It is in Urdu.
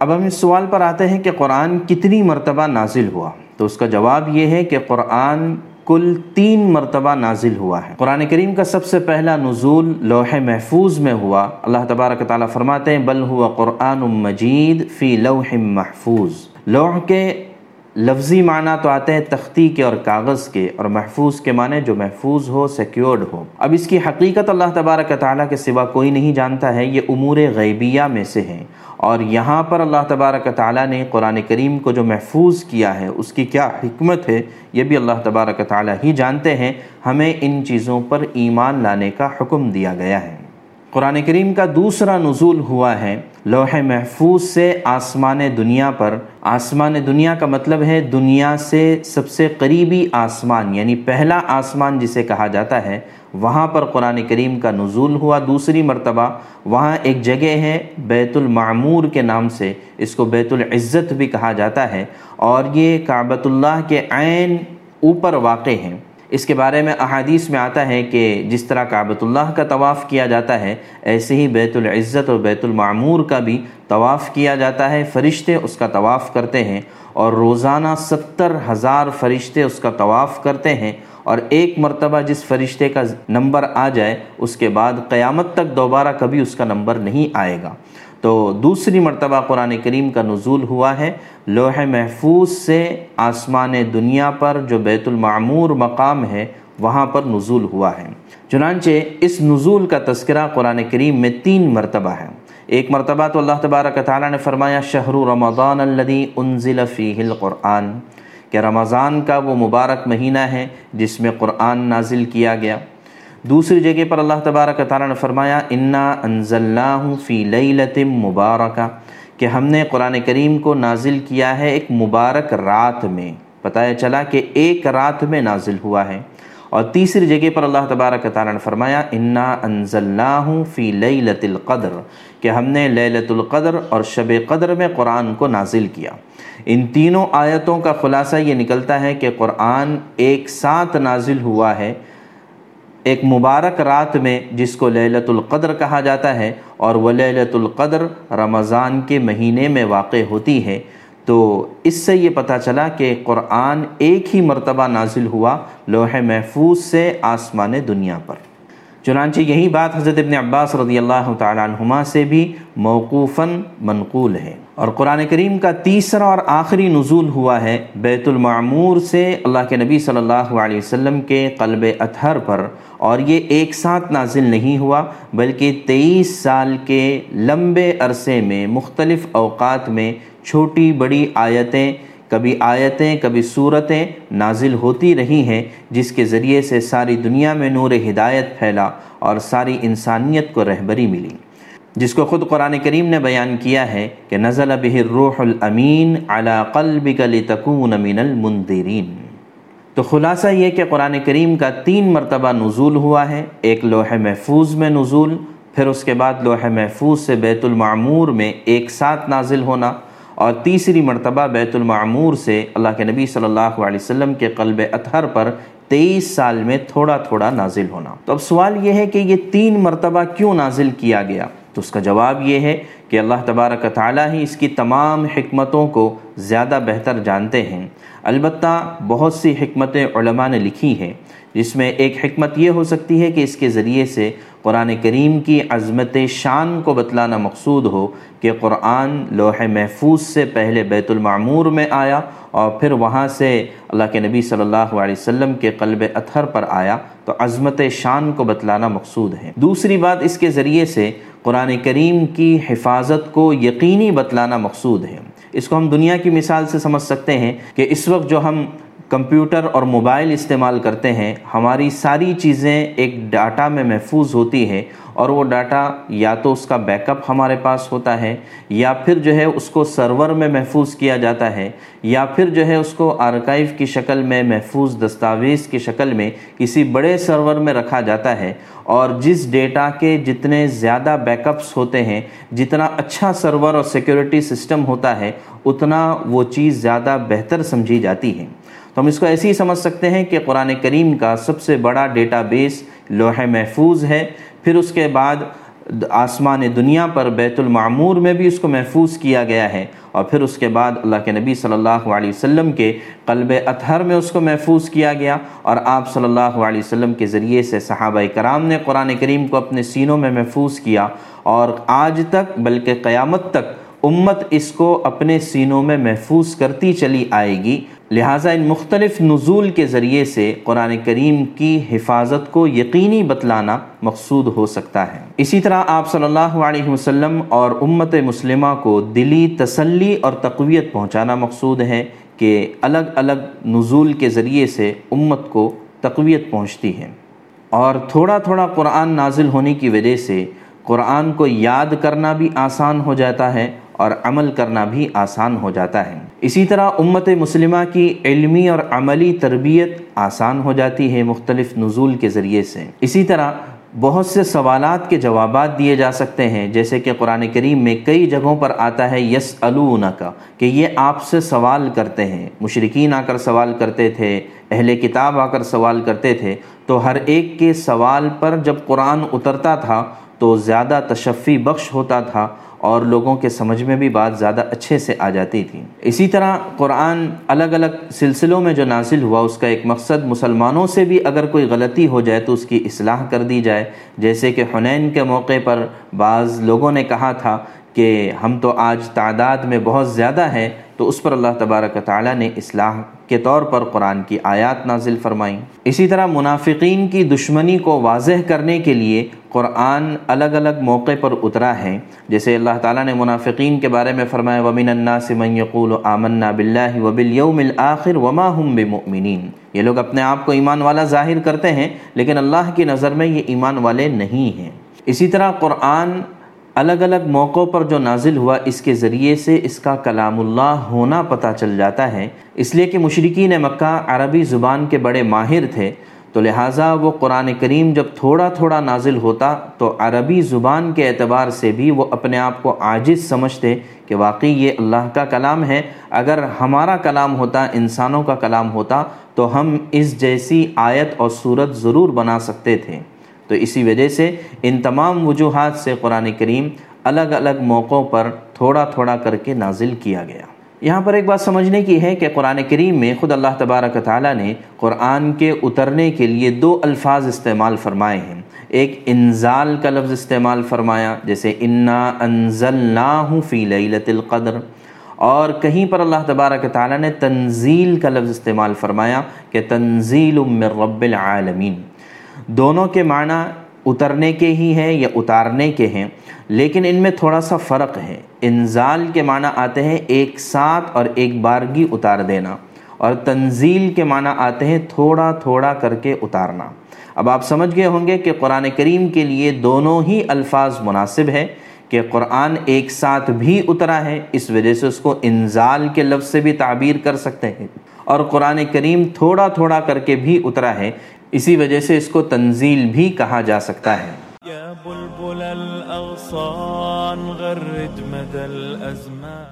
اب ہم اس سوال پر آتے ہیں کہ قرآن کتنی مرتبہ نازل ہوا؟ تو اس کا جواب یہ ہے کہ قرآن کل تین مرتبہ نازل ہوا ہے۔ قرآن کریم کا سب سے پہلا نزول لوح محفوظ میں ہوا۔ اللہ تبارک تعالیٰ فرماتے ہیں، بل ہوا قرآن مجید فی لوح محفوظ۔ لوح کے لفظی معنی تو آتے ہیں تختی کے اور کاغذ کے، اور محفوظ کے معنی جو محفوظ ہو سیکیورڈ ہو۔ اب اس کی حقیقت اللہ تبارک تعالیٰ کے سوا کوئی نہیں جانتا ہے، یہ امور غیبیہ میں سے ہیں۔ اور یہاں پر اللہ تبارک تعالیٰ نے قرآن کریم کو جو محفوظ کیا ہے، اس کی کیا حکمت ہے، یہ بھی اللہ تبارک تعالیٰ ہی جانتے ہیں۔ ہمیں ان چیزوں پر ایمان لانے کا حکم دیا گیا ہے۔ قرآن کریم کا دوسرا نزول ہوا ہے لوح محفوظ سے آسمان دنیا پر۔ آسمان دنیا کا مطلب ہے دنیا سے سب سے قریبی آسمان یعنی پہلا آسمان جسے کہا جاتا ہے۔ وہاں پر قرآن کریم کا نزول ہوا۔ دوسری مرتبہ وہاں ایک جگہ ہے بیت المعمور کے نام سے۔ اس کو بیت العزت بھی کہا جاتا ہے۔ اور یہ کعبۃ اللہ کے عین اوپر واقع ہیں۔ اس کے بارے میں احادیث میں آتا ہے کہ جس طرح کعبۃ اللہ کا طواف کیا جاتا ہے، ایسے ہی بیت العزت اور بیت المعمور کا بھی طواف کیا جاتا ہے۔ فرشتے اس کا طواف کرتے ہیں اور روزانہ ستر ہزار فرشتے اس کا طواف کرتے ہیں اور ایک مرتبہ جس فرشتے کا نمبر آ جائے، اس کے بعد قیامت تک دوبارہ کبھی اس کا نمبر نہیں آئے گا۔ تو دوسری مرتبہ قرآن کریم کا نزول ہوا ہے، لوح محفوظ سے آسمان دنیا پر جو بیت المعمور مقام ہے، وہاں پر نزول ہوا ہے۔ چنانچہ اس نزول کا تذکرہ قرآن کریم میں تین مرتبہ ہے۔ ایک مرتبہ تو اللہ تبارک تعالیٰ نے فرمایا، شہر رمضان الذي انزل فیہ القرآن۔ کہ رمضان کا وہ مبارک مہینہ ہے جس میں قرآن نازل کیا گیا۔ دوسری جگہ پر اللہ تبارک تعالیٰ نے فرمایا، انا انزلناہ فی لیلت مبارکہ کہ ہم نے قرآن کریم کو نازل کیا ہے ایک مبارک رات میں۔ پتہ چلا کہ ایک رات میں نازل ہوا ہے۔ اور تیسری جگہ پر اللہ تبارک تعالیٰ نے فرمایا، انا انزلناہ فی لیلت القدر کہ ہم نے لیلت القدر اور شب قدر میں قرآن کو نازل کیا۔ ان تینوں آیتوں کا خلاصہ یہ نکلتا ہے کہ قرآن ایک ساتھ نازل ہوا ہے۔ ایک مبارک رات میں جس کو لیلت القدر کہا جاتا ہے اور وہ لیلت القدر رمضان کے مہینے میں واقع ہوتی ہے، تو اس سے یہ پتہ چلا کہ قرآن ایک ہی مرتبہ نازل ہوا لوح محفوظ سے آسمان دنیا پر۔ چنانچہ یہی بات حضرت ابن عباس رضی اللہ تعالیٰ عنہما سے بھی موقوفاً منقول ہے۔ اور قرآن کریم کا تیسرا اور آخری نزول ہوا ہے بیت المعمور سے اللہ کے نبی صلی اللہ علیہ وسلم کے قلب اطہر پر، اور یہ ایک ساتھ نازل نہیں ہوا بلکہ تیئیس سال کے لمبے عرصے میں مختلف اوقات میں چھوٹی بڑی آیتیں کبھی آیتیں، کبھی صورتیں نازل ہوتی رہی ہیں، جس کے ذریعے سے ساری دنیا میں نور ہدایت پھیلا اور ساری انسانیت کو رہبری ملی۔ جس کو خود قرآن کریم نے بیان کیا ہے کہ نزل به الروح الامین علی قلبک لتکون من المنذرین۔ تو خلاصہ یہ کہ قرآن کریم کا تین مرتبہ نزول ہوا ہے، ایک لوح محفوظ میں نزول، پھر اس کے بعد لوح محفوظ سے بیت المعمور میں ایک ساتھ نازل ہونا اور تیسری مرتبہ بیت المعمور سے اللہ کے نبی صلی اللہ علیہ وسلم کے قلب اطہر پر تیئیس سال میں تھوڑا تھوڑا نازل ہونا۔ تو اب سوال یہ ہے کہ یہ تین مرتبہ کیوں نازل کیا گیا؟ تو اس کا جواب یہ ہے کہ اللہ تبارک تعالیٰ ہی اس کی تمام حکمتوں کو زیادہ بہتر جانتے ہیں۔ البتہ بہت سی حکمتیں علماء نے لکھی ہیں۔ جس میں ایک حکمت یہ ہو سکتی ہے کہ اس کے ذریعے سے قرآن کریم کی عظمت شان کو بتلانا مقصود ہو کہ قرآن لوح محفوظ سے پہلے بیت المعمور میں آیا اور پھر وہاں سے اللہ کے نبی صلی اللہ علیہ وسلم کے قلب اطہر پر آیا تو عظمت شان کو بتلانا مقصود ہے۔ دوسری بات اس کے ذریعے سے قرآن کریم کی حفاظت کو یقینی بتلانا مقصود ہے۔ اس کو ہم دنیا کی مثال سے سمجھ سکتے ہیں کہ اس وقت جو ہم کمپیوٹر اور موبائل استعمال کرتے ہیں، ہماری ساری چیزیں ایک ڈاٹا میں محفوظ ہوتی ہے اور وہ ڈاٹا یا تو اس کا بیک اپ ہمارے پاس ہوتا ہے، یا پھر جو ہے اس کو سرور میں محفوظ کیا جاتا ہے، یا پھر جو ہے اس کو آرکائیو کی شکل میں محفوظ دستاویز کی شکل میں کسی بڑے سرور میں رکھا جاتا ہے۔ اور جس ڈیٹا کے جتنے زیادہ بیک اپس ہوتے ہیں، جتنا اچھا سرور اور سیکیورٹی سسٹم ہوتا ہے، اتنا وہ چیز زیادہ بہتر سمجھی جاتی ہے۔ تو ہم اس کو ایسے ہی سمجھ سکتے ہیں کہ قرآن کریم کا سب سے بڑا ڈیٹا بیس لوح محفوظ ہے، پھر اس کے بعد آسمان دنیا پر بیت المعمور میں بھی اس کو محفوظ کیا گیا ہے، اور پھر اس کے بعد اللہ کے نبی صلی اللہ علیہ وسلم کے قلب اطہر میں اس کو محفوظ کیا گیا، اور آپ صلی اللہ علیہ وسلم کے ذریعے سے صحابہ کرام نے قرآن کریم کو اپنے سینوں میں محفوظ کیا، اور آج تک بلکہ قیامت تک امت اس کو اپنے سینوں میں محفوظ کرتی چلی آئے گی۔ لہٰذا ان مختلف نزول کے ذریعے سے قرآن کریم کی حفاظت کو یقینی بتلانا مقصود ہو سکتا ہے۔ اسی طرح آپ صلی اللہ علیہ وسلم اور امت مسلمہ کو دلی تسلی اور تقویت پہنچانا مقصود ہے کہ الگ الگ نزول کے ذریعے سے امت کو تقویت پہنچتی ہے۔ اور تھوڑا تھوڑا قرآن نازل ہونے کی وجہ سے قرآن کو یاد کرنا بھی آسان ہو جاتا ہے اور عمل کرنا بھی آسان ہو جاتا ہے۔ اسی طرح امت مسلمہ کی علمی اور عملی تربیت آسان ہو جاتی ہے مختلف نزول کے ذریعے سے۔ اسی طرح بہت سے سوالات کے جوابات دیے جا سکتے ہیں، جیسے کہ قرآن کریم میں کئی جگہوں پر آتا ہے یس کا کہ یہ آپ سے سوال کرتے ہیں۔ مشرقین آ کر سوال کرتے تھے، اہل کتاب آ کر سوال کرتے تھے۔ تو ہر ایک کے سوال پر جب قرآن اترتا تھا تو زیادہ تشفی بخش ہوتا تھا۔ اور لوگوں کے سمجھ میں بھی بات زیادہ اچھے سے آ جاتی تھی۔ اسی طرح قرآن الگ الگ سلسلوں میں جو نازل ہوا، اس کا ایک مقصد مسلمانوں سے بھی اگر کوئی غلطی ہو جائے تو اس کی اصلاح کر دی جائے۔ جیسے کہ حنین کے موقع پر بعض لوگوں نے کہا تھا کہ ہم تو آج تعداد میں بہت زیادہ ہیں، تو اس پر اللہ تبارک تعالیٰ نے اصلاح کے طور پر قرآن کی آیات نازل فرمائیں۔ اسی طرح منافقین کی دشمنی کو واضح کرنے کے لیے قرآن الگ الگ موقع پر اترا ہے۔ جیسے اللہ تعالیٰ نے منافقین کے بارے میں فرمایا، ومن الناس من يقول آمنا باللہ وبالیوم الآخر وما هم بمؤمنین یہ لوگ اپنے آپ کو ایمان والا ظاہر کرتے ہیں، لیکن اللہ کی نظر میں یہ ایمان والے نہیں ہیں۔ اسی طرح قرآن الگ الگ موقعوں پر جو نازل ہوا، اس کے ذریعے سے اس کا کلام اللہ ہونا پتہ چل جاتا ہے۔ اس لیے کہ مشرقین مکہ عربی زبان کے بڑے ماہر تھے، تو لہٰذا وہ قرآن کریم جب تھوڑا تھوڑا نازل ہوتا، تو عربی زبان کے اعتبار سے بھی وہ اپنے آپ کو عاجز سمجھتے کہ واقعی یہ اللہ کا کلام ہے۔ اگر ہمارا کلام ہوتا، انسانوں کا کلام ہوتا، تو ہم اس جیسی آیت اور صورت ضرور بنا سکتے تھے۔ تو اسی وجہ سے ان تمام وجوہات سے قرآن کریم الگ الگ موقعوں پر تھوڑا تھوڑا کر کے نازل کیا گیا۔ یہاں پر ایک بات سمجھنے کی ہے کہ قرآن کریم میں خود اللہ تبارک تعالیٰ نے قرآن کے اترنے کے لیے دو الفاظ استعمال فرمائے ہیں۔ ایک انزال کا لفظ استعمال فرمایا، جیسے انا انزلناہ فی لیلت القدر۔ اور کہیں پر اللہ تبارک تعالیٰ نے تنزیل کا لفظ استعمال فرمایا کہ تنزیل من رب العالمین۔ دونوں کے معنی اترنے کے ہی ہیں یا اتارنے کے ہیں، لیکن ان میں تھوڑا سا فرق ہے۔ انزال کے معنی آتے ہیں ایک ساتھ اور ایک بارگی اتار دینا، اور تنزیل کے معنی آتے ہیں تھوڑا تھوڑا کر کے اتارنا۔ اب آپ سمجھ گئے ہوں گے کہ قرآن کریم کے لیے دونوں ہی الفاظ مناسب ہے کہ قرآن ایک ساتھ بھی اترا ہے، اس وجہ سے اس کو انزال کے لفظ سے بھی تعبیر کر سکتے ہیں۔ اور قرآن کریم تھوڑا تھوڑا کر کے بھی اترا ہے اسی وجہ سے اس کو تنزیل بھی کہا جا سکتا ہے۔ یا بلبل الاغصان غرد مدى الازمان